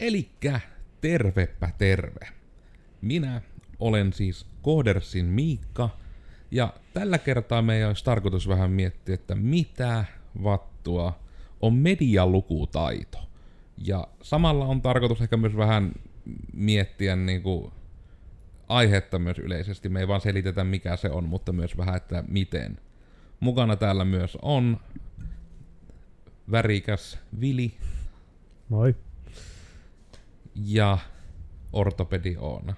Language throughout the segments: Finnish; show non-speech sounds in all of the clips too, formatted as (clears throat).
Elikkä tervepä terve. Minä olen siis Kohdersin Miikka, ja tällä kertaa meidän olisi tarkoitus vähän miettiä, että mitä vattua on medialukutaito. Ja samalla on tarkoitus ehkä myös vähän miettiä niin kuin aihetta myös yleisesti. Me ei vaan selitetä mikä se on, mutta myös vähän, että miten. Mukana täällä myös on värikäs Vili Moi. Ja ortopedi Oona.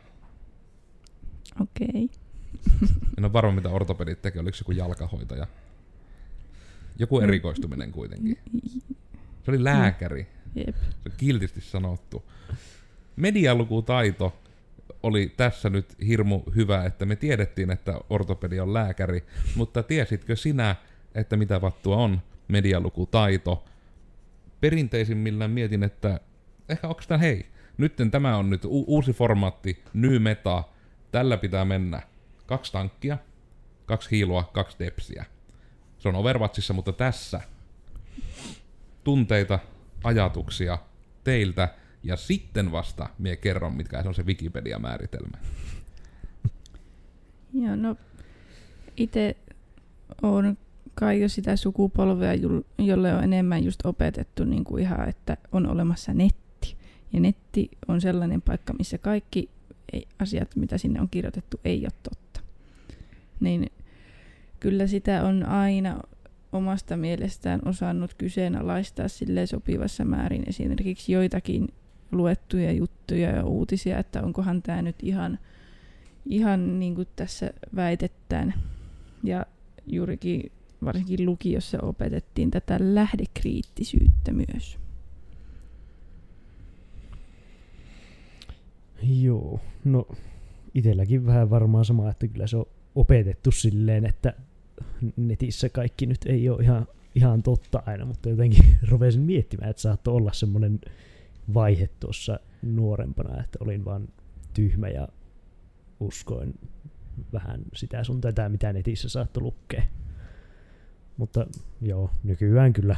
Okei. En ole varma, mitä ortopedit tekee. Oliko se joku jalkahoitaja? Joku erikoistuminen kuitenkin. (laughs) Se oli lääkäri. Jep. Se on kiltisti sanottu. Medialukutaito oli tässä nyt hirmu hyvä, että me tiedettiin, että ortopedi on lääkäri, mutta tiesitkö sinä, että mitä vattua on medialukutaito? Perinteisimmillään mietin, että ehkä onko tämä hei, nytten tämä on nyt u- uusi formaatti, ny meta, tällä pitää mennä kaksi tankkia, kaksi hiilua, kaksi depsiä. Se on Overwatchissa, mutta tässä tunteita, ajatuksia teiltä, ja sitten vasta mie kerron, mitkä se on se Wikipedia-määritelmä. Joo, no itse on kai jo sitä sukupolvea, jolle on enemmän just opetettu niin kuin ihan, että on olemassa netti. Ja netti on sellainen paikka, missä kaikki ei, asiat, mitä sinne on kirjoitettu, ei ole totta. Niin kyllä sitä on aina omasta mielestään osannut kyseenalaistaa sille sopivassa määrin esimerkiksi joitakin luettuja juttuja ja uutisia, että onkohan tämä nyt ihan, ihan niin kuin tässä väitetään. Ja juurikin varsinkin lukiossa opetettiin tätä lähdekriittisyyttä myös. Joo, no itelläkin vähän varmaan sama, että kyllä se on opetettu silleen, että netissä kaikki nyt ei ole ihan, ihan totta aina, mutta jotenkin (laughs) rupesin miettimään, että saattoi olla semmoinen vaihe tuossa nuorempana, että olin vaan tyhmä ja uskoin vähän sitä sun tätä, mitä netissä saattoi lukea. Mutta joo, nykyään kyllä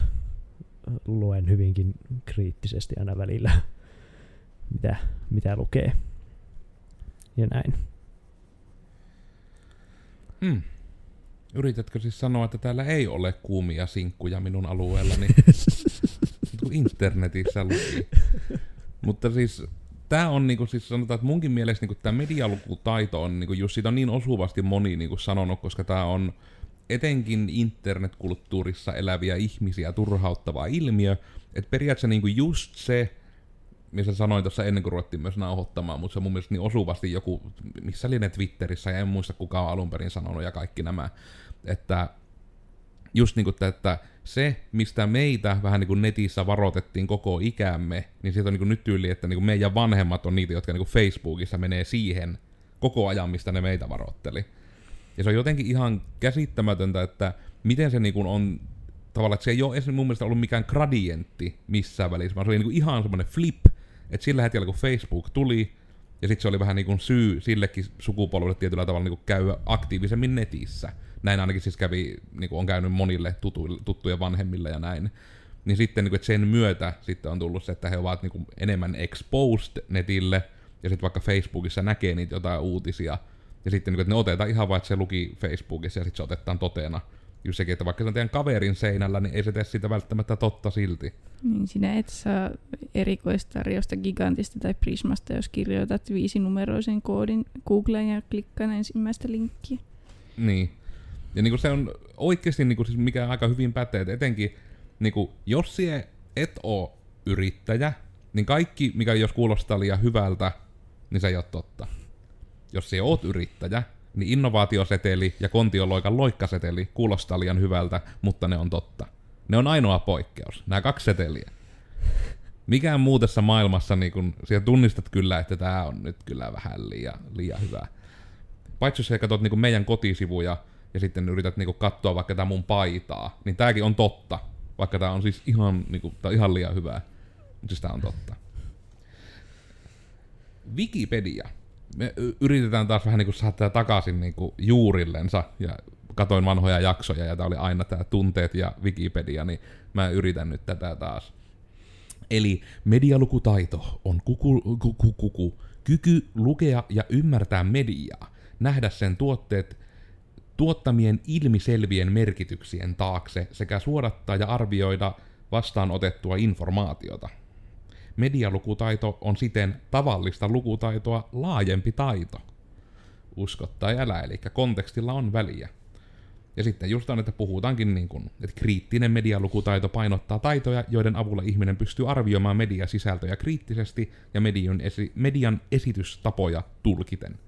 luen hyvinkin kriittisesti aina välillä, mitä, mitä lukee. Ja näin. Hmm. Yritätkö siis sanoa, että täällä ei ole kuumia sinkkuja minun alueellani? (laughs) Kun internetissä luki. Mutta siis tämä on niinku siis sanotaan, että munkin mielestä niinku tämä medialukutaito on niinku just siitä on niin osuvasti moni niinku sanonut, koska tämä on etenkin internetkulttuurissa eläviä ihmisiä turhauttava ilmiö, että periaatteessa niinku just se, missä sanoin tuossa ennen kuin ruvettiin myös nauhoittamaan, mutta se on mun mielestä niin osuvasti joku, missä oli ne Twitterissä, ja en muista kuka on alun perin sanonut, ja kaikki nämä, että just niin kuin, että se, mistä meitä vähän niin kuin netissä varoitettiin koko ikämme, niin siitä on niin kuin nyt tyyli, että niin kuin meidän vanhemmat on niitä, jotka niin kuin Facebookissa menee siihen koko ajan, mistä ne meitä varoitteli. Ja se on jotenkin ihan käsittämätöntä, että miten se niin kuin on tavallaan, että se ei ole mun mielestä ollut mikään gradientti missään välissä, vaan se oli niin kuin ihan semmoinen flip, että sillä hetkellä kun Facebook tuli, ja sitten se oli vähän niin kuin syy sillekin sukupolvelle tietyllä tavalla niin kuin käydä aktiivisemmin netissä. Näin ainakin siis kävi, niin kuin on käynyt monille tutuille, tuttujen vanhemmille ja näin. Niin sitten niin kuin, sen myötä sitten on tullut se, että he ovat niin kuin enemmän exposed netille, ja sitten vaikka Facebookissa näkee niitä jotain uutisia, ja sitten niin kuin, että ne otetaan ihan vaan, että se luki Facebookissa ja sitten se otetaan totena. Just sekin, että vaikka se on teidän kaverin seinällä, niin ei se tee sitä välttämättä totta silti. Niin sinä et saa erikoistarjosta Gigantista tai Prismasta, jos kirjoitat viisinumeroisen koodin Googleen ja klikkaan ensimmäistä linkkiä. Niin. Ja niin kuin se on oikeasti, niin kuin siis mikä aika hyvin pätee, että etenkin, niin kuin, jos sie et oo yrittäjä, niin kaikki, mikä jos kuulostaa liian hyvältä, niin se ei ole totta. Jos sie oot yrittäjä, niin innovaatioseteli ja kontioloikan loikkaseteli kuulostaa liian hyvältä, mutta ne on totta. Ne on ainoa poikkeus, nämä kaksi seteliä. Mikään muu tässä maailmassa, niin kun, siellä tunnistat kyllä, että tämä on nyt kyllä vähän liian, liian hyvää. Paitsi jos sä katsot niin meidän kotisivuja ja sitten yrität niin katsoa vaikka tämä mun paitaa, niin tämäkin on totta. Vaikka tämä on siis ihan, niin kuin, tää on ihan liian hyvää. Mutta siis tämä on totta. Wikipedia. Me yritetään taas vähän niin saada tää takaisin niin kuin juurillensa. Ja katoin vanhoja jaksoja ja tämä oli aina tämä tunteet ja Wikipedia, niin mä yritän nyt tätä taas. Eli medialukutaito on kuku, kuku, kuku, kyky lukea ja ymmärtää mediaa, nähdä sen tuotteet tuottamien ilmiselvien merkityksien taakse sekä suodattaa ja arvioida vastaanotettua informaatiota. Medialukutaito on siten tavallista lukutaitoa laajempi taito. Usko tai älä, eli kontekstilla on väliä. Ja sitten just on, että puhutaankin niin kuin, että kriittinen medialukutaito painottaa taitoja, joiden avulla ihminen pystyy arvioimaan mediasisältöjä kriittisesti ja median, esi- median esitystapoja tulkiten.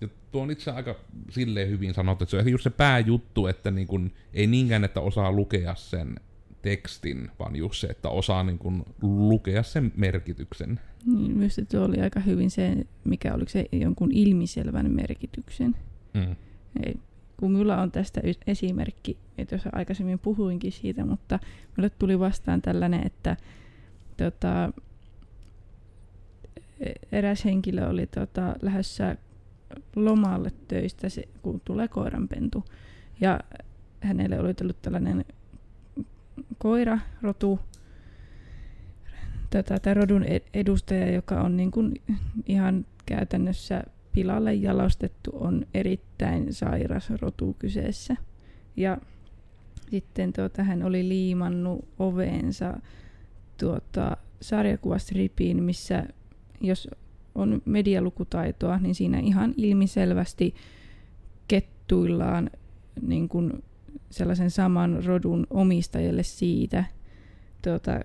Ja tuo on itse aika silleen hyvin sanottu, että se on ehkä just se pääjuttu, että niin kuin, ei niinkään, että osaa lukea sen tekstin, vaan just se, että osaa niin kuin, lukea sen merkityksen. Niin, myös tuo oli aika hyvin se, mikä oli se jonkun ilmiselvän merkityksen. Mm. Ei, kun minulla on tästä esimerkki, että jos aikaisemmin puhuinkin siitä, mutta minulle tuli vastaan tällainen, että tota, eräs henkilö oli tota, lähdössä lomalle töistä, se, kun tulee koiranpentu. Ja hänelle oli tullut tällainen koirarotu, tätä, tätä rodun ed- edustaja, joka on niin kuin ihan käytännössä pilalle jalostettu, on erittäin sairas rotu kyseessä. Ja sitten tuota, hän oli liimannut oveensa tuota, sarjakuvastripiin, missä jos on medialukutaitoa, niin siinä ihan ilmiselvästi kettuillaan niin kuin sellaisen saman rodun omistajalle siitä tuota,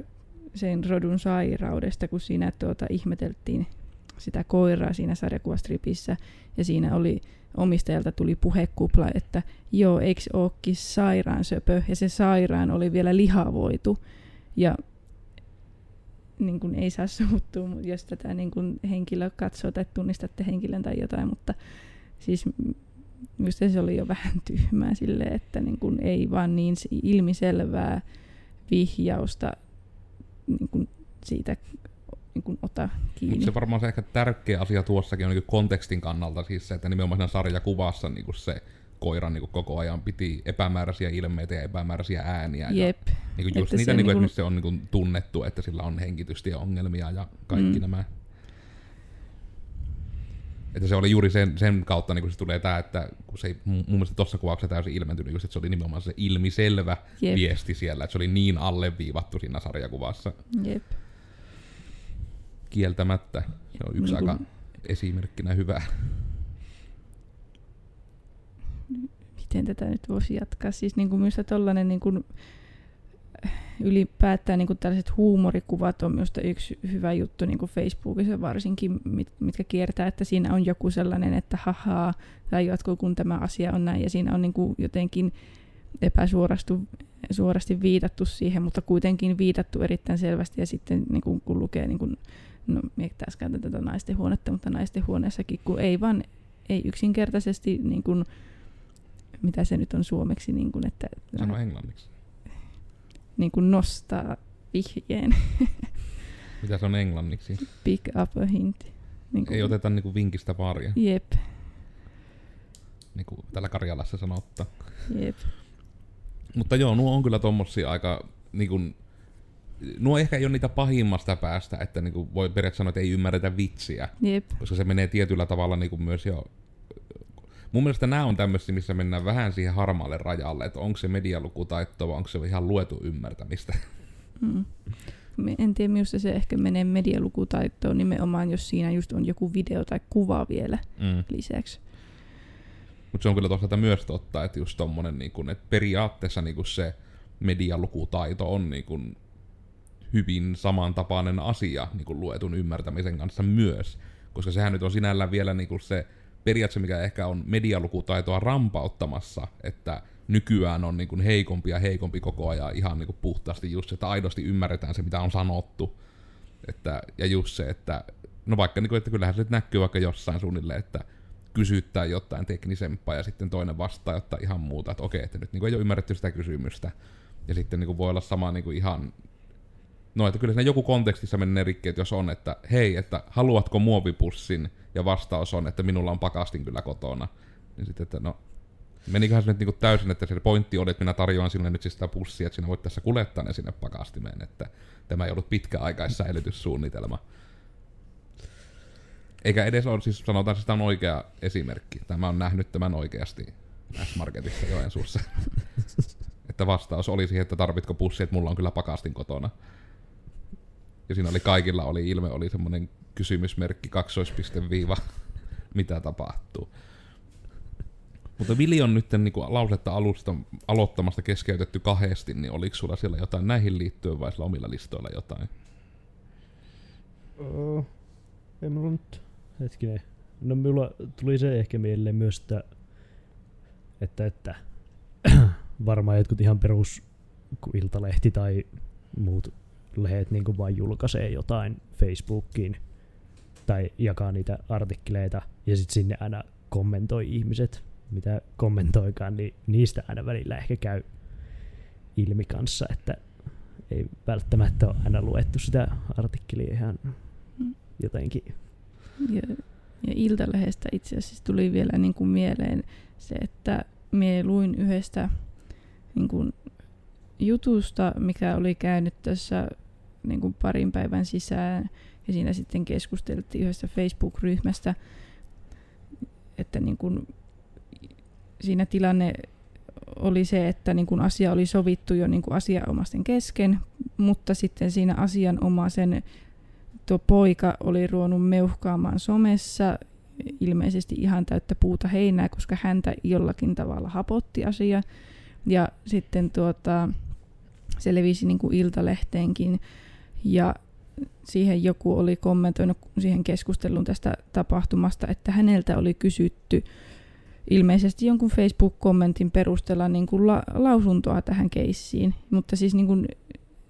sen rodun sairaudesta, kun siinä tuota, ihmeteltiin sitä koiraa siinä sarjakuvastripissä ja siinä oli omistajalta tuli puhekupla, että joo, eikö ookin sairaan söpö, ja se sairaan oli vielä lihavoitu. Ja niin kuin ei saa suuttua, jos tätä niin kuin henkilö katsoo tai tunnistatte henkilön tai jotain, mutta siis minusta se oli jo vähän tyhmää sille, että niin kuin ei vaan niin ilmiselvää vihjausta niin kuin siitä niin kuin ota kiinni. Mutta se varmaan se ehkä tärkeä asia tuossakin on niin kontekstin kannalta, siis se, että nimenomaan siinä sarjakuvassa niin kuin se koira niin kuin koko ajan piti epämääräisiä ilmeitä ja epämääräisiä ääniä. Jep. Ja, niin kuin just Että niitä, se niin kuin, niin kuin- se on niin kuin tunnettu, että sillä on henkitystä ja ongelmia ja kaikki Mm. nämä. Että se oli juuri sen, sen kautta, niin kun se tulee tämä, että kun se ei mun mielestä tuossa kuvauksessa täysin ilmentynyt, just, että se oli nimenomaan se ilmiselvä Jep. viesti siellä, että se oli niin alleviivattu siinä sarjakuvassa Jep. kieltämättä. Se on yksi Niin kuin- aika esimerkkinä hyvä. miten tätä nyt voisi jatkaa. Siis niin kuin minusta tollainen niin kuin ylipäätään niin kuin tällaiset huumorikuvat on minusta yksi hyvä juttu niin kuin Facebookissa varsinkin, mit, mitkä kiertää, että siinä on joku sellainen, että hahaa, tai jatko kun tämä asia on näin, ja siinä on niin kuin jotenkin epäsuorasti suorasti viitattu siihen, mutta kuitenkin viitattu erittäin selvästi, ja sitten niin kuin, kun lukee, niin kuin, no käytän tätä naisten huonetta, mutta naisten huoneessakin, kun ei vaan, ei yksinkertaisesti niin kuin, mitä se nyt on suomeksi, niin kuin, että Sano englanniksi. Niin kuin nostaa vihjeen, (laughs) Mitä se on englanniksi? pick up a hint. Niin kuin, Ei oteta niinku vinkistä vaaria, Jep, niin kuin täällä Karjalassa sanottaa. jep. Mutta joo, nuo on kyllä tommosia aika, niin kuin, nuo ehkä ei ole niitä pahimmasta päästä, että niin kuin voi periaatteessa sanoa, että ei ymmärretä vitsiä, Jep, koska se menee tietyllä tavalla niin kuin myös jo... Mun mielestä nämä on tämmöisiä, missä mennään vähän siihen harmaalle rajalle, että onko se medialukutaito vai onko se ihan luetu ymmärtämistä. mm. Me- En tiedä, minusta se ehkä menee medialukutaitoon nimenomaan, jos siinä just on joku video tai kuva vielä Mm. lisäksi. Mutta se on kyllä toisaalta myös totta, että just tommonen, niin kun, että periaatteessa niin kun se medialukutaito on niin kun hyvin samantapainen asia niin kun luetun ymmärtämisen kanssa myös. Koska sehän nyt on sinällään vielä niin kun se periaatteessa, mikä ehkä on medialukutaitoa rampauttamassa, että nykyään on niin kun heikompi ja heikompi koko ajan ihan niin kun puhtaasti just se, että aidosti ymmärretään se, mitä on sanottu. Että, ja just se, että no vaikka niin kun, että kyllähän se näkyy vaikka jossain suunnilleen, että kysyttää jotain teknisempää ja sitten toinen vastaa jotain ihan muuta, että okei, että nyt niin ei ole ymmärretty sitä kysymystä. Ja sitten niin voi olla sama niin kuin ihan, no että kyllä siinä joku kontekstissa menee rikki, että jos on, että hei, että haluatko muovipussin, ja vastaus on, että minulla on pakastin kyllä kotona. Niin sitten, että no, Meniköhän se nyt niinku täysin, että se pointti oli, että minä tarjoan sinulle nyt siis sitä pussia, että sinä voit tässä kuljettaa ne sinne pakastimeen, että tämä ei ollut pitkäaikaissäilytyssuunnitelma. Eikä edes ole, siis sanotaan, että sitä on oikea esimerkki. Tämä on nähnyt tämän oikeasti S-Marketissa Joensuussa. (laughs) että vastaus oli siihen, että tarvitko pussi, että mulla on kyllä pakastin kotona. Ja siinä oli kaikilla oli ilme, oli semmoinen kysymysmerkki, kaksoispiste viiva, (laughs) mitä tapahtuu. Mutta Vili on nyt niin kuin lausetta alusta, aloittamasta keskeytetty kahdesti, niin oliko sulla siellä jotain näihin liittyen vai sillä omilla listoilla jotain? Oh, ei mulla nyt, hetkinen. No mulla tuli se ehkä mieleen myös, että, että, että (clears throat) varmaan jotkut ihan perus Iltalehti tai muut lehdet niin kuin vain julkaisee jotain Facebookiin tai jakaa niitä artikkeleita ja sitten sinne aina kommentoi ihmiset, mitä kommentoikaan, niin niistä aina välillä ehkä käy ilmi kanssa, että ei välttämättä ole aina luettu sitä artikkelia ihan jotenkin. Ja, ja Iltalehdestä itse asiassa tuli vielä niin kuin mieleen se, että mie luin yhdestä niin kuin jutusta, mikä oli käynyt tässä niin kuin parin päivän sisään, ja siinä sitten keskusteltiin yhdestä Facebook-ryhmästä, että niin kuin siinä tilanne oli se, että niin kuin asia oli sovittu jo niin kuin asianomaisten kesken, mutta sitten siinä asianomaisen tuo poika oli ruonut meuhkaamaan somessa ilmeisesti ihan täyttä puuta heinää, koska häntä jollakin tavalla hapotti asia. Ja sitten tuota, se levisi niin kuin iltalehteenkin ja siihen joku oli kommentoinut siihen keskusteluun tästä tapahtumasta, että häneltä oli kysytty ilmeisesti jonkun Facebook-kommentin perusteella niin kuin la- lausuntoa tähän keissiin, mutta siis niin kuin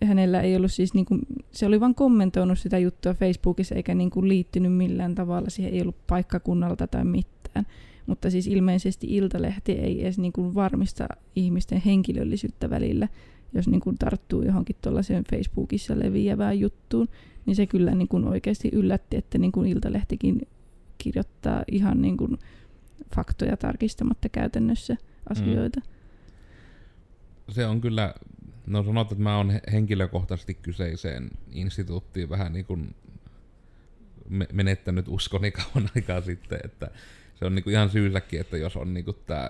hänellä ei ollut siis, niin kuin, se oli vain kommentoinut sitä juttua Facebookissa eikä niin kuin liittynyt millään tavalla, siihen ei ollut paikkakunnalta tai mitään. Mutta siis ilmeisesti Iltalehti ei edes niin kuin varmista ihmisten henkilöllisyyttä välillä, jos niin kuin tarttuu johonkin tuollaiseen Facebookissa leviävään juttuun, niin se kyllä niin kuin oikeasti yllätti, että niin kuin Iltalehtikin kirjoittaa ihan niin kuin faktoja tarkistamatta käytännössä asioita. Mm. Se on kyllä, no sanot, että mä oon henkilökohtaisesti kyseiseen instituuttiin vähän niin kuin menettänyt uskoni (laughs) kauan aikaa sitten, että se on niin kuin ihan syysäkin, että jos on niin kuin tämä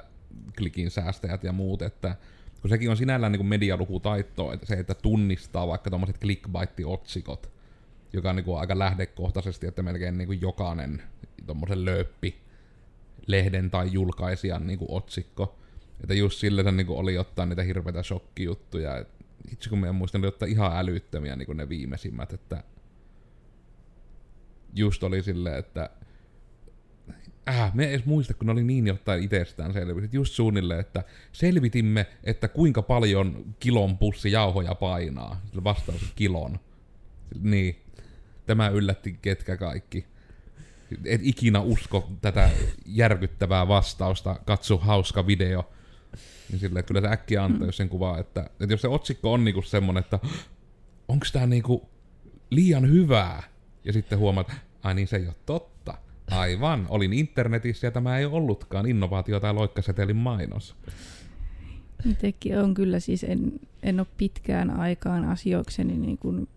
klikin säästäjät ja muut, että kun sekin on sinällään niin kuin medialukutaito, että se, että tunnistaa vaikka tuommoiset clickbait-otsikot, joka on niin kuin aika lähdekohtaisesti, että melkein niin kuin jokainen tuommoisen lööppi lehden tai julkaisijan niin kuin otsikko. Että just sillä se niin kuin oli ottaa niitä hirveitä shokkijuttuja. Itse kun mä muistan, ne ottaa ihan älyttömiä niin kuin ne viimeisimmät, että just oli silleen, että äh, me edes muista, kun ne oli niin jotain itsestään selvisit. Just suunnilleen, että selvitimme, että kuinka paljon kilon pussi jauhoja painaa. Vastaus kilon. Niin. Tämä yllätti ketkä kaikki. Et ikinä usko tätä järkyttävää vastausta, katso hauska video. Niin sille, kyllä se äkkiä antaa, jos sen kuvaa, että, että jos se otsikko on niinku semmonen, että onko tämä niinku liian hyvää, ja sitten huomaat, ai niin se ei ole totta. Aivan, olin internetissä ja tämä ei ollutkaan innovaatio tai loikkasetelin mainos. Itsekin on kyllä siis, en, en ole pitkään aikaan asioikseni niin kuin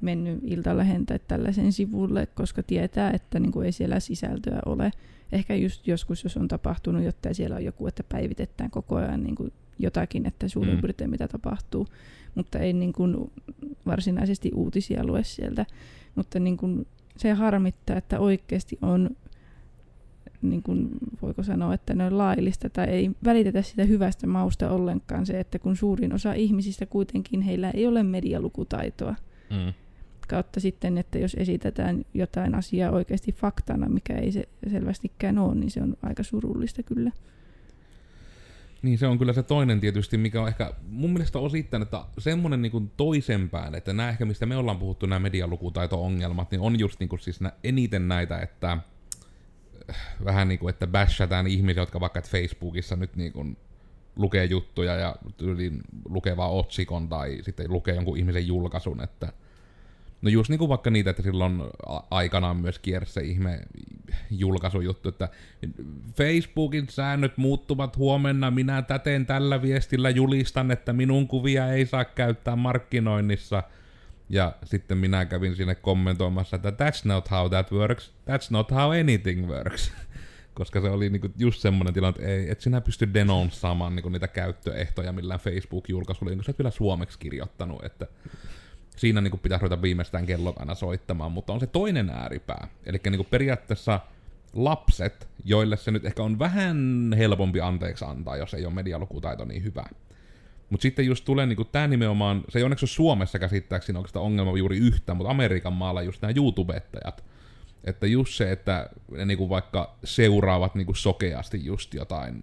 mennyt iltalehen tai tällaisen sivulle, koska tietää, että niin kuin ei siellä sisältöä ole. Ehkä just joskus, jos on tapahtunut, jotta siellä on joku, että päivitetään koko ajan niin kuin jotakin, että suurin mm. piirtein mitä tapahtuu, mutta ei niin kuin varsinaisesti uutisia lue sieltä. Mutta niin kuin se harmittaa, että oikeasti on, niin kuin voiko sanoa, että ne on laillista tai ei välitetä sitä hyvästä mausta ollenkaan se, että kun suurin osa ihmisistä kuitenkin heillä ei ole medialukutaitoa. Mm kautta sitten, että jos esitetään jotain asiaa oikeasti faktana, mikä ei se selvästikään ole, niin se on aika surullista kyllä. Niin se on kyllä se toinen tietysti, mikä on ehkä mun mielestä osittain, että semmoinen niin toisenpään, että nämä ehkä mistä me ollaan puhuttu, nämä medialukutaito-ongelmat, niin on just niin kuin siis eniten näitä, että äh, vähän niin kuin, että bashataan ihmisiä, jotka vaikka Facebookissa nyt niin kuin lukee juttuja ja lukee vaan otsikon tai sitten lukee jonkun ihmisen julkaisun, että No just niin kuin vaikka niitä, että silloin aikanaan myös kiersi se ihme julkaisujuttu, että Facebookin säännöt muuttuvat huomenna, minä täten tällä viestillä julistan, että minun kuvia ei saa käyttää markkinoinnissa. Ja sitten minä kävin sinne kommentoimassa, että that's not how that works, that's not how anything works. (laughs) Koska se oli niinku just semmoinen tilanne, että ei, et sinä pysty denonsaamaan niinku niitä käyttöehtoja millään Facebook-julkaisulla, niin sä et vielä suomeksi kirjoittanut, että siinä niinku pitäisi ruveta viimeistään kellot aina soittamaan, mutta on se toinen ääripää. Eli niinku periaatteessa lapset, joille se nyt ehkä on vähän helpompi anteeksi antaa, jos ei ole medialukutaito niin hyvä. Mutta sitten just tulee niinku tää nimenomaan, se ei onneksi ole Suomessa käsittääkseni oikeastaan ongelma juuri yhtä, mutta Amerikan maalla just nämä YouTubettajat. Että just se, että ne niinku vaikka seuraavat niinku sokeasti just jotain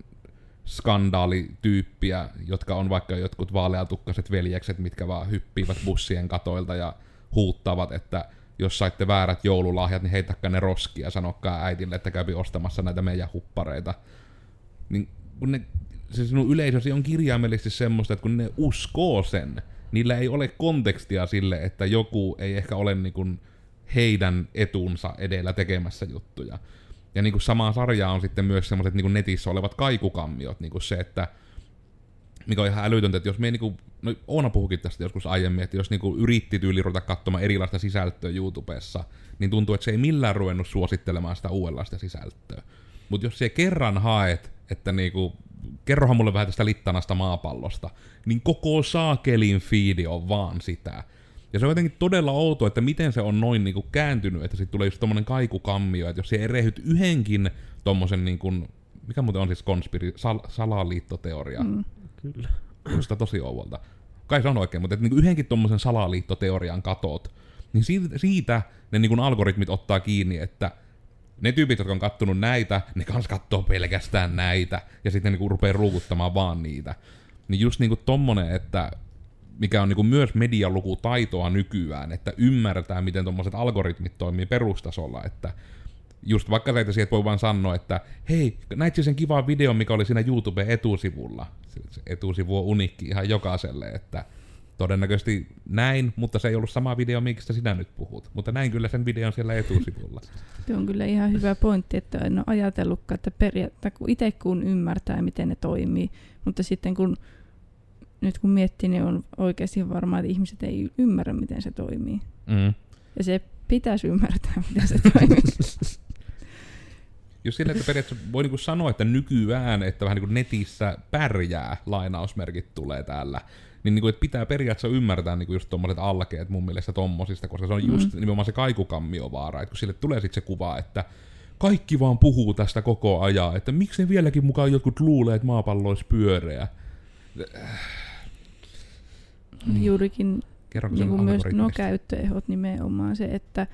skandaalityyppiä, jotka on vaikka jotkut vaaleatukkaiset veljekset, mitkä vaan hyppivät bussien katoilta ja huuttavat, että jos saitte väärät joululahjat, niin heitäkää ne roskia ja sanokkaa äitille, että käypi ostamassa näitä meidän huppareita. Niin kun ne, se sinun yleisösi on kirjaimellisesti semmoista, että kun ne uskoo sen, niillä ei ole kontekstia sille, että joku ei ehkä ole niin kuin heidän etunsa edellä tekemässä juttuja. Ja niin kuin samaa sarjaa on sitten myös semmoiset niin netissä olevat kaikukammiot, niin kuin se, että mikä on ihan älytöntä, että jos me niinku, no Oona puhukin tästä joskus aiemmin, että jos niinku yritti tyyli ruveta katsomaan erilaista sisältöä YouTubessa, niin tuntuu, että se ei millään ruvennut suosittelemaan sitä uudenlaista sisältöä. Mutta jos se kerran haet, että niinku, kerrohan mulle vähän tästä littanasta maapallosta, niin koko saakelin fiidi on vaan sitä. Ja se on jotenkin todella outo, että miten se on noin niinku kääntynyt, että sitten tulee just tommonen kaikukammio, että jos se erehyt yhdenkin tommosen niinku, mikä muuten on siis konspiri, sal, salaliittoteoria, Mm. Kyllä. Kuulostaa tosi ouvolta. Kai se on oikein, mutta et niinku yhdenkin tommosen salaliittoteorian katot, niin siitä, siitä ne niinku algoritmit ottaa kiinni, että ne tyypit, jotka on kattonut näitä, ne kans kattoo pelkästään näitä, ja sitten ne niinku rupeaa ruukuttamaan vaan niitä. Niin just niinku tommonen, että mikä on niinku myös medialukutaitoa nykyään, että ymmärtää, miten tommoset algoritmit toimii perustasolla, että just vaikka että sieltä voi vaan sanoa, että hei, näit sen kivan videon, mikä oli siinä YouTuben etusivulla. Se, etusivu on unikki ihan jokaiselle, että todennäköisesti näin, mutta se ei ollut sama video, mistä sinä nyt puhut. Mutta näin kyllä sen videon siellä etusivulla. Se on kyllä ihan hyvä pointti, että en ole ajatellutkaan, että periaatteessa itse kun ymmärtää, miten ne toimii, mutta sitten kun nyt kun miettii, niin on oikeasti varmaa, että ihmiset ei ymmärrä, miten se toimii. Mm. Ja se pitäisi ymmärtää, (laughs) miten se toimii. (laughs) Jos sillä, että periaatteessa voi niinku sanoa, että nykyään, että vähän niinku netissä pärjää, lainausmerkit tulee täällä, niin niinku, että pitää periaatteessa ymmärtää niinku just tommoset alkeet mun mielestä tommosista, koska se on just Mm. nimenomaan se kaikukammiovaara, että kun sille tulee sitten se kuva, että kaikki vaan puhuu tästä koko ajan, että miksi ne vieläkin mukaan jotkut luulee, että maapallo olisi pyöreä. Niin. Juurikin Kerronko sen niin kuin myös algoritmista? käyttöehot nimenomaan se, että,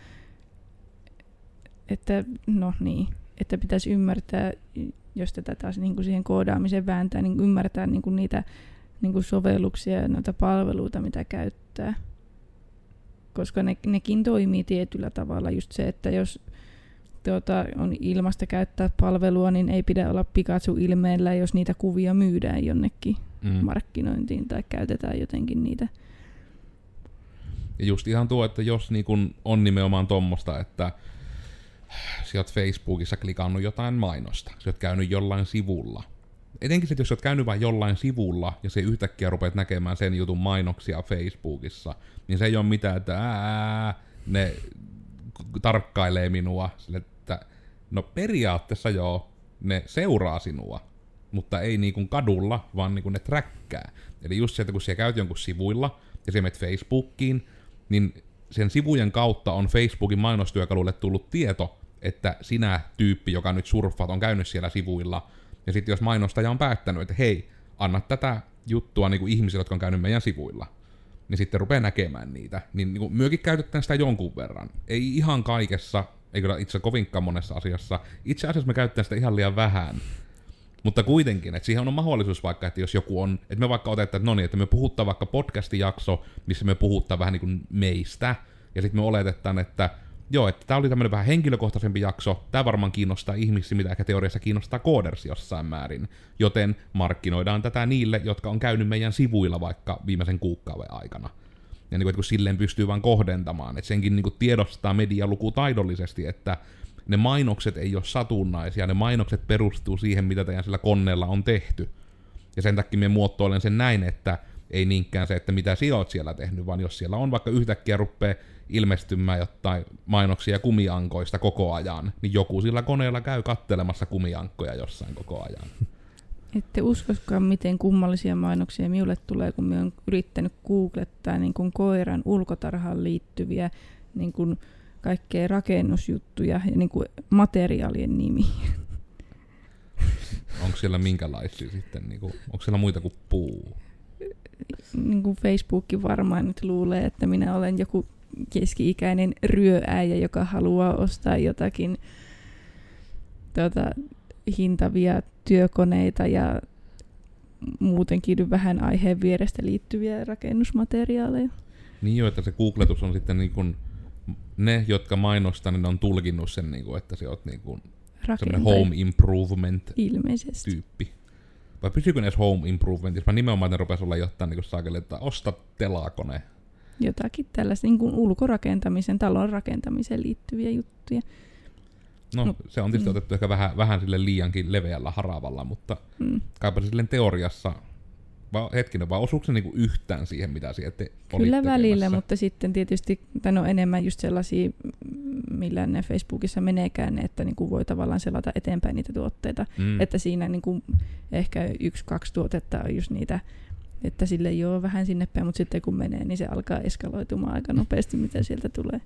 että no niin, että pitäisi ymmärtää, jos tätä taas niin kuin siihen koodaamiseen vääntää, niin ymmärtää niin kuin niitä niin kuin sovelluksia ja noita palveluita, mitä käyttää. Koska ne, nekin toimii tietyllä tavalla. Just se, että jos tuota, on ilmasta käyttää palvelua, niin ei pidä olla Pikachu-ilmeellä, jos niitä kuvia myydään jonnekin Mm. markkinointiin tai käytetään jotenkin niitä. Ja just ihan tuo, että jos niin kun on nimenomaan tommosta, että sä oot Facebookissa klikannut jotain mainosta, sä oot käynyt jollain sivulla. Etenkin sit, jos sä oot käynyt vain jollain sivulla ja se yhtäkkiä rupeat näkemään sen jutun mainoksia Facebookissa, niin se ei ole mitään, että ää, ne tarkkailee minua. Sille, että no periaatteessa joo, ne seuraa sinua, mutta ei niinku kadulla, vaan niinku ne träkkää. Eli just se, että kun siellä käyt jonkun sivuilla, ja siellä menet Facebookiin, niin sen sivujen kautta on Facebookin mainostyökalulle tullut tieto, että sinä tyyppi, joka nyt surffaat, on käynyt siellä sivuilla. Ja sitten jos mainostaja on päättänyt, että hei, anna tätä juttua niin kuin ihmisille, jotka on käynyt meidän sivuilla, niin sitten rupeaa näkemään niitä. Niin, niin kuin myökin käytetään sitä jonkun verran. Ei ihan kaikessa, ei kyllä itse kovinkaan monessa asiassa. Itse asiassa me käytetään sitä ihan liian vähän. Mutta kuitenkin, että siihen on mahdollisuus vaikka, että jos joku on, että me vaikka otetaan, että no niin, että me puhuttaa vaikka podcastijakso, missä me puhuttaa vähän niin kuin meistä, ja sitten me oletetaan, että joo, että tämä oli tämmöinen vähän henkilökohtaisempi jakso, tämä varmaan kiinnostaa ihmisiä, mitä ehkä teoriassa kiinnostaa kooders jossain määrin, joten markkinoidaan tätä niille, jotka on käynyt meidän sivuilla vaikka viimeisen kuukauden aikana. Ja niin kuin, että kun silleen pystyy vaan kohdentamaan, että senkin niin kuin tiedostaa medialukutaidollisesti, että ne mainokset ei ole satunnaisia, ne mainokset perustuu siihen, mitä teidän sillä koneella on tehty. Ja sen takia me muotoilen sen näin, että ei niinkään se, että mitä sinä oot siellä tehnyt, vaan jos siellä on vaikka yhtäkkiä rupeaa ilmestymään jotain mainoksia kumiankoista koko ajan, niin joku sillä koneella käy kattelemassa kumiankkoja jossain koko ajan. Ette uskoskaan, miten kummallisia mainoksia minulle tulee, kun minä olen yrittänyt googlettaa niin kuin koiran ulkotarhaan liittyviä niin kuin kaikkea rakennusjuttuja ja niin kuin materiaalien nimi. Onko siellä minkälaisia sitten, niin kuin, onko siellä muita kuin puu? Niin kuin Facebook varmaan nyt luulee, että minä olen joku keski-ikäinen ryöäjä, joka haluaa ostaa jotakin tuota, hintavia työkoneita ja muutenkin vähän aiheen vierestä liittyviä rakennusmateriaaleja. Niin jo, että se googletus on sitten niin kuin, ne, jotka mainostaa, niin ne on tulkinnut sen, niin kuin, että se on niin kuin, semmoinen home improvement Ilmeisesti. tyyppi. Vai pysyykö ne edes home improvementissa? Mä nimenomaan ne rupes olla jotain niin saakelle, että osta telakone. Jotakin tällaista niin kuin ulkorakentamisen, talon rakentamiseen liittyviä juttuja. No, No, se on tietysti mm. otettu ehkä vähän, vähän sille liiankin leveällä haravalla, mutta Mm. kaipa silleen teoriassa, vai hetkinen, vai osuuko se niinku yhtään siihen, mitä siihen te Kyllä välillä, tekemässä? mutta sitten tietysti tai no enemmän just sellaisia, millä ne Facebookissa meneekään, että niin kuin voi tavallaan selata eteenpäin niitä tuotteita. Mm. Että siinä niin kuin ehkä yksi-kaksi tuotetta on just niitä, että sille joo vähän sinne päin, mutta sitten kun menee, niin se alkaa eskaloitumaan aika nopeasti, mitä sieltä tulee.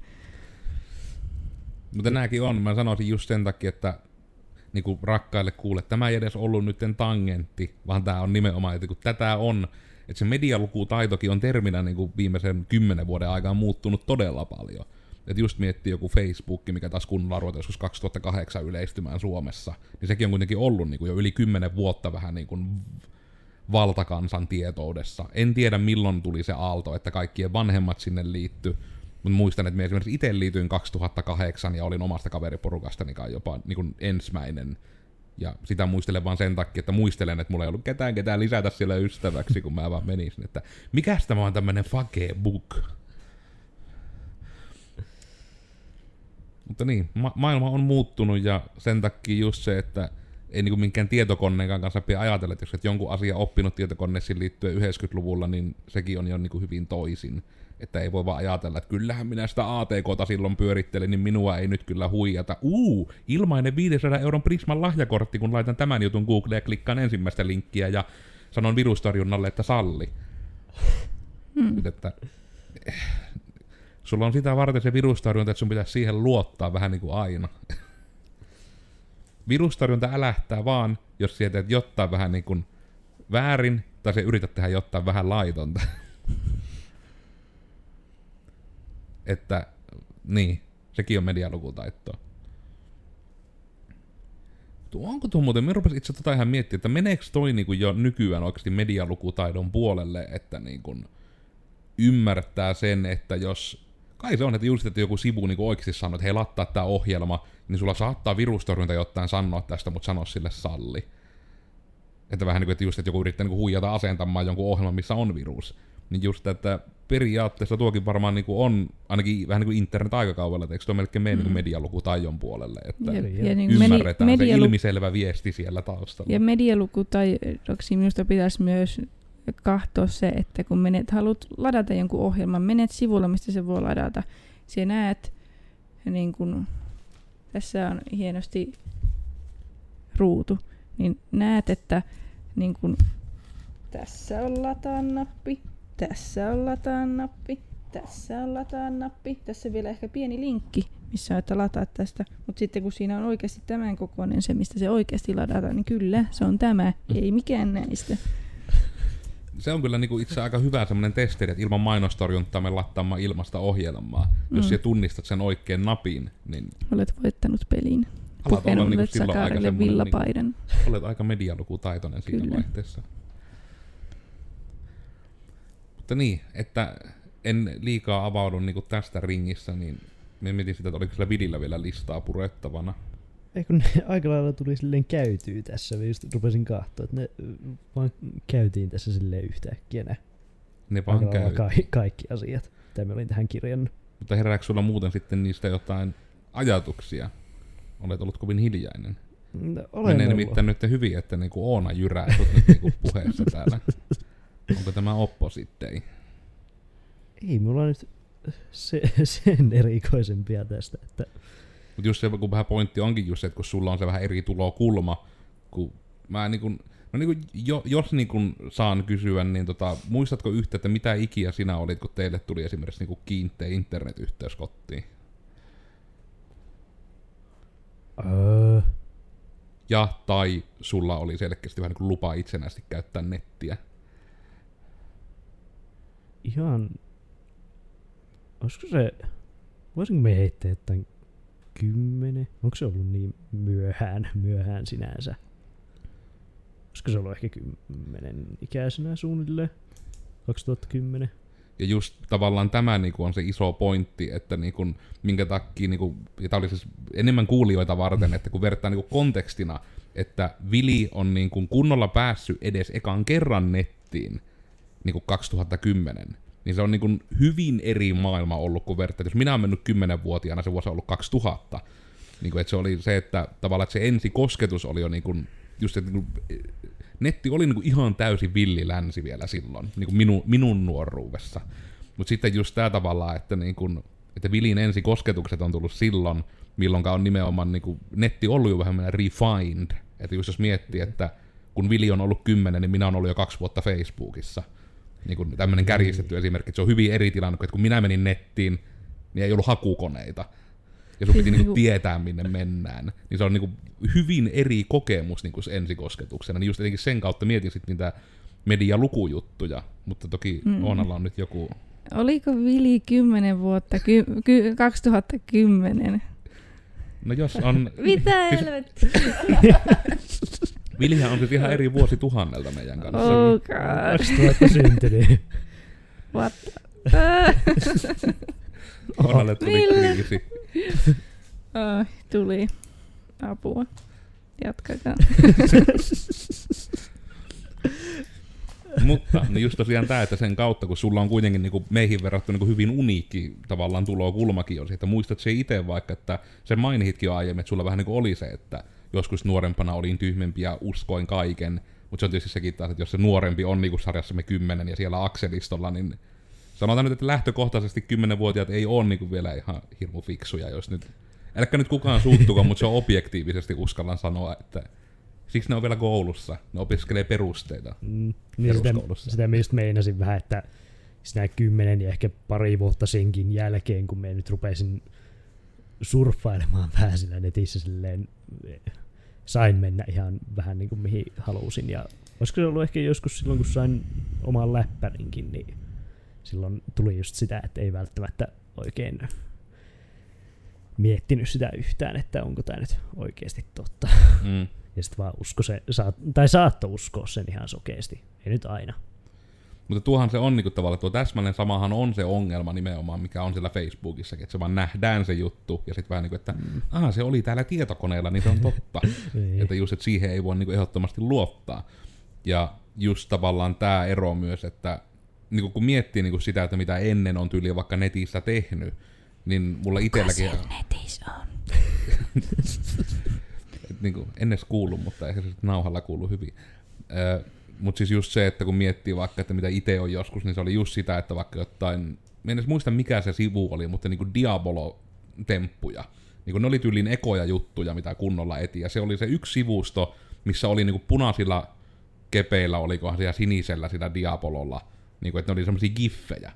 Mutta nämäkin on, mä sanoisin just sen takia, että niinku rakkaille kuule, tämä ei edes ollut nyt tangentti, vaan tämä on nimenomaan, että kun tätä on, että se medialukutaitokin on terminä niinku viimeisen kymmenen vuoden aikaan muuttunut todella paljon. Että just miettii joku Facebook, mikä taas kunnolla ruveta joskus 2008 yleistymään Suomessa, niin sekin on kuitenkin ollut niinku jo yli kymmenen vuotta vähän niin kuin valtakansan tietoudessa. En tiedä milloin tuli se aalto, että kaikkien vanhemmat sinne liitty, mutta muistan, että me esimerkiksi itse liityin 2008 ja olin omasta kaveriporukastani kai jopa niin ensimmäinen. Ja sitä muistelen vaan sen takia, että muistelen, että mulla ei ollut ketään ketään lisätä siellä ystäväksi, kun mä vaan menisin, että mikäs tämä on tämmönen book. Mutta niin, ma- maailma on muuttunut ja sen takia just se, että ei niinku minkään tietokoneen kanssa pidä ajatella, että jos et jonkun asia oppinut tietokoneisiin liittyen 90-luvulla, niin sekin on jo niinku hyvin toisin. Että ei voi vaan ajatella, että kyllähän minä sitä ATKta silloin pyörittelin, niin minua ei nyt kyllä huijata. Uu, ilmainen 500 euron Prisman lahjakortti, kun laitan tämän jutun Googleen ja klikkaan ensimmäistä linkkiä ja sanon virustorjunnalle, että salli. Hmm. Nyt, että eh, sulla on sitä varten se virustorjunta, että sun pitäisi siihen luottaa vähän niin kuin aina. Virustorjunta älähtää vaan, jos sieltä teet jotain vähän niin kuin väärin, tai se yrität tehdä jotain vähän laitonta. Että, niin, sekin on medialukutaitoa. Tuo, onko tuo muuten, me rupesin itse tota ihan miettiä, että meneekö toi niinku jo nykyään oikeasti medialukutaidon puolelle, että niinku ymmärtää sen, että jos kai se on, että just, että joku sivu niin oikeasti sanoo, että hei, lattaa tämä ohjelma, niin sulla saattaa virustorjunta jotain sanoa tästä, mutta sano sille salli. Että vähän niin kuin, että just, että joku yrittää niin kuin huijata asentamaan jonkun ohjelman, missä on virus. Niin just, että periaatteessa tuokin varmaan niin kuin on, ainakin vähän niin kuin internet-aikakaudella, että eikö tuo melkein mene mm. niin Mm. medialukutaidon puolelle, että Ja, ja niin kuin ymmärretään medi- se ilmiselvä viesti siellä taustalla. Ja medialukutaidoksi minusta pitäisi myös kahtoa se, että kun menet, haluat ladata jonkun ohjelman, menet sivulle, mistä se voi ladata. Siellä näet, niin kun, tässä on hienosti ruutu, niin näet, että niin kun, tässä on lataan nappi, tässä on lataan nappi, tässä on lataan nappi, tässä vielä ehkä pieni linkki, missä on, että lataa tästä. Mutta sitten kun siinä on oikeasti tämän kokoinen se, mistä se oikeasti ladataan, niin kyllä, se on tämä, ei mikään näistä. (laughs) se on kyllä niinku itse aika hyvä semmoinen testeri, että ilman mainostorjuntaa me lattaamaan ilmasta ohjelmaa. Jos Mm. sä tunnistat sen oikein napin, niin Olet voittanut pelin. alat olla niinku olet silloin aika Sakarille semmoinen, niinku, villapaidan. olet aika medialukutaitoinen siinä vaihteessa. Mutta niin, että en liikaa avaudu niinku tästä ringissä, niin me mietin sitä, että oliko sillä vidillä vielä listaa purettavana. Ei kun ne (laughs) aika lailla tuli silleen käytyy tässä, mä just rupesin kahtoa, että ne ö, vaan käytiin tässä silleen yhtäkkiä nä. Ne vaan käy. ka- kaikki asiat, mitä mä olin tähän kirjannut. Mutta herääkö sulla muuten sitten niistä jotain ajatuksia? Olet ollut kovin hiljainen. No, Olen Menee nimittäin nyt hyvin, että niinku Oona jyrää sut nyt niinku (laughs) puheessa täällä. Onko tämä opposittei? Ei mulla nyt se, sen (laughs) erikoisempia tästä, että Mutta just se, kun vähän pointti onkin just se, että kun sulla on se vähän eri tulokulma, kun mä niinku, no niinku, jo, jos niinku saan kysyä, niin tota, muistatko yhtä, että mitä ikiä sinä olit, kun teille tuli esimerkiksi niinku kiinteä internetyhteys kotiin? öö, Ja tai sulla oli selkeästi vähän niin kuin lupa itsenäisesti käyttää nettiä. Ihan, olisiko se, voisinko me heittää jotain kymmenen, onko se ollut niin myöhään, myöhään sinänsä? Olisiko se ollut ehkä kymmenen ikäisenä suunnilleen, 2010? Ja just tavallaan tämä niinku on se iso pointti, että niinku, minkä takia, niinku, ja tämä oli siis enemmän kuulijoita varten, että kun vertaa niinku kontekstina, että Vili on niinku kunnolla päässyt edes ekan kerran nettiin niinku 2010, niin se on niinku hyvin eri maailma ollut kuin vertaa. Jos minä olen mennyt 10-vuotiaana, se vuosi on ollut 2000. Niinku, että se oli se, että tavallaan että se ensikosketus oli jo niinku, just, että niinku, netti oli niinku ihan täysin villi länsi vielä silloin, niinku minu, minun nuoruudessa. Mutta sitten just tämä tavallaan, että, niinku, että Vilin ensikosketukset on tullut silloin, milloin on nimenomaan niinku, netti ollut jo vähän refined. Että just jos miettii, että kun Vili on ollut kymmenen, niin minä olen ollut jo kaksi vuotta Facebookissa. Niin kuin tämmöinen kärjistetty esimerkki, että se on hyvin eri tilanne, kuin että kun minä menin nettiin, niin ei ollut hakukoneita. Ja sun piti (laughs) niinku tietää, minne mennään. Niin se on niinku hyvin eri kokemus niinku se ensikosketuksena. Niin just jotenkin sen kautta mietin sitten niitä medialukujuttuja. Mutta toki Mm. mm. Oonalla on nyt joku... Oliko Vili 10 vuotta, ky, ky, 2010? No jos on... (laughs) Mitä Siis- helvettiä? (laughs) Vilja on siis ihan eri vuosi tuhannelta meidän kanssa. Oh god. 2000 syntynyt. What? Onnalle tuli Ville. kriisi. oh, tuli apua. Jatkakaa. (laughs) Mutta niin just tosiaan tämä, että sen kautta, kun sulla on kuitenkin niin meihin verrattuna niin hyvin uniikki tavallaan tulokulmakin on se, että muistat se itse vaikka, että sen mainitkin jo aiemmin, että sulla vähän niin kuin oli se, että joskus nuorempana olin tyhmempi ja uskoin kaiken, mutta se on tietysti sekin taas, että jos se nuorempi on niin kuin sarjassamme kymmenen ja siellä akselistolla, niin sanotaan nyt, että lähtökohtaisesti kymmenenvuotiaat ei ole niin kuin vielä ihan hirmu fiksuja, jos nyt, älkää nyt kukaan suuttuko, mutta se on objektiivisesti uskallan sanoa, että siksi ne on vielä koulussa, ne opiskelee perusteita. Mm, niin sitä, sitä mä just meinasin vähän, että sinä kymmenen ja ehkä pari vuotta senkin jälkeen, kun me nyt rupesin surffailemaan vähän sillä netissä silleen, sain mennä ihan vähän niin kuin mihin halusin. Ja olisiko se ollut ehkä joskus silloin, kun sain oman läppärinkin, niin silloin tuli just sitä, että ei välttämättä oikein miettinyt sitä yhtään, että onko tämä nyt oikeasti totta. Mm. Ja sitten vaan usko se, saat, tai saatto uskoa sen ihan sokeasti. Ei nyt aina. Mutta tuohan se on niinku tavallaan, tuo täsmälleen samahan on se ongelma nimenomaan, mikä on siellä Facebookissakin, että se vaan nähdään se juttu, ja sitten vähän niinku, että mm. aha, se oli täällä tietokoneella, niin se on totta. (laughs) Niin. että just, että siihen ei voi niinku ehdottomasti luottaa. Ja just tavallaan tämä ero myös, että niinku kun miettii niinku sitä, että mitä ennen on tyyliä vaikka netissä tehnyt, niin mulla itselläkin... netissä on? (laughs) et niinku, en edes kuullut, mutta ehkä se nauhalla kuuluu hyvin. Öö, mutta siis just se, että kun miettii vaikka, että mitä itse on joskus, niin se oli just sitä, että vaikka jotain, en edes muista mikä se sivu oli, mutta niinku Diabolo-temppuja. Niinku ne oli tyylin ekoja juttuja, mitä kunnolla eti. Ja se oli se yksi sivusto, missä oli niinku punaisilla kepeillä, olikohan siellä sinisellä sillä Diabololla, niinku, että ne oli semmoisia giffejä.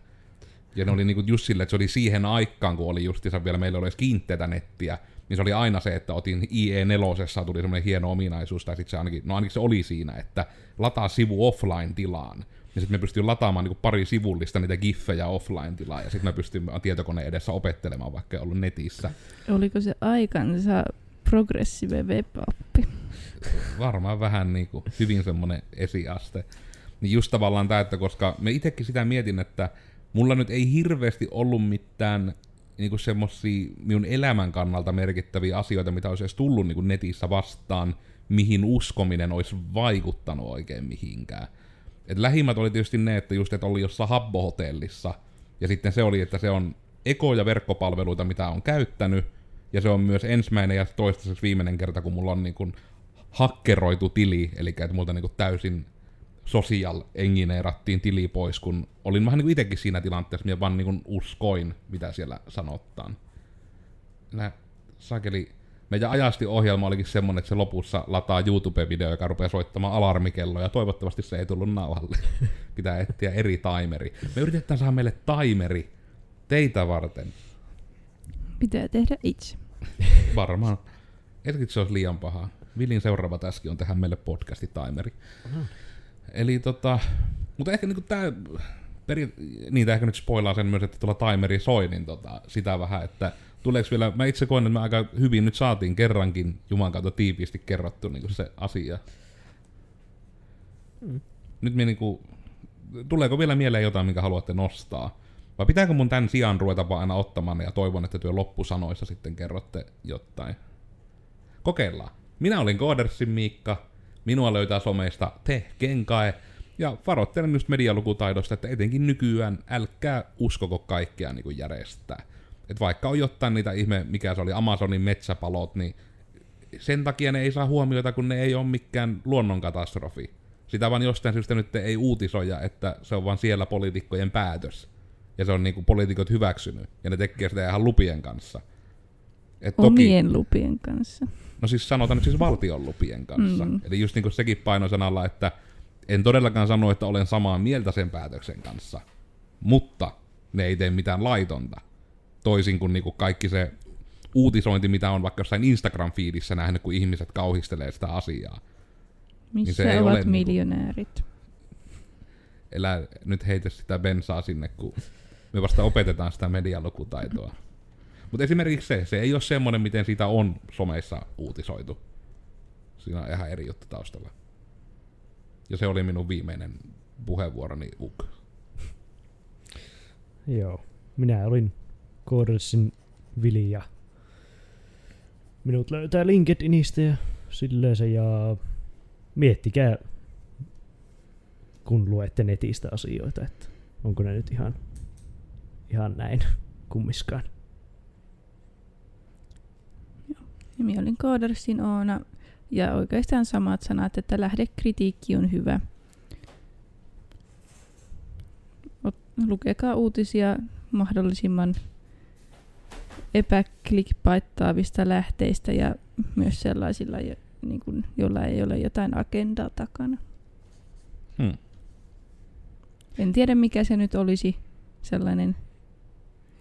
Ja ne oli niinku just sille, että se oli siihen aikaan, kun oli justiinsa vielä, meillä oli edes kiinteätä nettiä, niin se oli aina se, että otin IE4, tuli semmoinen hieno ominaisuus, tai sitten se ainakin, no ainakin se oli siinä, että lataa sivu offline-tilaan. Ja sitten me pystyin lataamaan niinku pari sivullista niitä giffejä offline-tilaan, ja sitten me pystyin tietokoneen edessä opettelemaan, vaikka ei ollut netissä. Oliko se aikansa progressive web-appi? Varmaan vähän niinku hyvin semmonen esiaste. Niin just tavallaan tämä, että koska me itsekin sitä mietin, että mulla nyt ei hirveästi ollut mitään niinku semmosia minun elämän kannalta merkittäviä asioita, mitä olisi edes tullut niinku netissä vastaan, mihin uskominen olisi vaikuttanut oikein mihinkään. Et lähimmät oli tietysti ne, että just, että oli jossain Habbo-hotellissa, ja sitten se oli, että se on ekoja verkkopalveluita, mitä on käyttänyt, ja se on myös ensimmäinen ja toistaiseksi viimeinen kerta, kun mulla on niin kuin hakkeroitu tili, eli että multa niin kuin täysin social engineerattiin tili pois, kun olin vähän niin kuin itsekin siinä tilanteessa, minä vaan niin kuin uskoin, mitä siellä sanottaan. Nää sakeli, meidän ajasti ohjelma olikin semmonen, että se lopussa lataa YouTube-video, joka rupeaa soittamaan alarmikelloja. Toivottavasti se ei tullut nauhalle. (laughs) Pitää etsiä eri timeri. Me yritetään saada meille timeri teitä varten. Pitää tehdä itse. (laughs) Varmaan. Etkin se olisi liian pahaa. Vilin seuraava täski on tehdä meille podcasti timeri. Eli tota, mutta ehkä niinku tää, peri, niin tää ehkä nyt spoilaa sen myös, että tuolla timeri soi, niin tota, sitä vähän, että tuleeko vielä, mä itse koen, että me aika hyvin nyt saatiin kerrankin Juman kautta tiiviisti kerrottu niin se asia. Mm. Nyt me niinku, tuleeko vielä mieleen jotain, minkä haluatte nostaa? Vai pitääkö mun tämän sijaan ruveta vaan aina ottamaan ja toivon, että työ loppusanoissa sitten kerrotte jotain? Kokeillaan. Minä olin Koodersin Miikka, minua löytää someista te Kenkae, ja varoittelen just medialukutaidosta, että etenkin nykyään älkää uskoko kaikkea niin kuin järjestää. Et vaikka on jotain niitä ihme, mikä se oli Amazonin metsäpalot, niin sen takia ne ei saa huomiota, kun ne ei ole mikään luonnonkatastrofi. Sitä vaan jostain syystä nyt ei uutisoja, että se on vaan siellä poliitikkojen päätös. Ja se on niinku poliitikot hyväksynyt. Ja ne tekee sitä ihan lupien kanssa. Et toki, Omien lupien kanssa. No siis sanotaan nyt siis valtion lupien kanssa. Mm. Eli just niinku sekin painosanalla, että en todellakaan sano, että olen samaa mieltä sen päätöksen kanssa. Mutta ne ei tee mitään laitonta. Toisin kuin niinku kaikki se uutisointi, mitä on vaikka jossain Instagram-fiidissä nähnyt, kun ihmiset kauhistelee sitä asiaa. Missä se ei ovat ole niinku- miljonäärit? Elä nyt heitä sitä bensaa sinne, kun me vasta opetetaan sitä medialukutaitoa. Mutta esimerkiksi se, se ei ole semmoinen, miten siitä on someissa uutisoitu. Siinä on ihan eri juttu taustalla. Ja se oli minun viimeinen puheenvuoroni UK. Joo. Minä olin Koodersin Vili ja minut löytää LinkedInistä ja silleen se ja miettikää kun luette netistä asioita, että onko ne nyt ihan, ihan näin kummiskaan. Nimi olin Koodersin Oona. Ja oikeastaan samat sanat, että lähdekritiikki on hyvä. Ot- Lukekaa uutisia mahdollisimman epäklikpaittaavista lähteistä ja myös sellaisilla, jo, niin kuin, joilla ei ole jotain agendaa takana. Hmm. En tiedä mikä se nyt olisi sellainen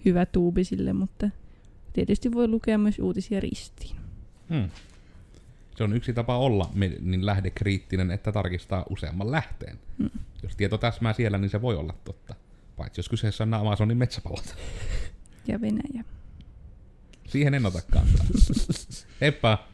hyvä tuubi sille, mutta tietysti voi lukea myös uutisia ristiin. Hmm. Se on yksi tapa olla niin lähdekriittinen, että tarkistaa useamman lähteen. Mm. Jos tieto täsmää siellä, niin se voi olla totta. Paitsi jos kyseessä on Amazonin metsäpalot. Ja Venäjä. Siihen en ota kantaa. (laughs) Heippa!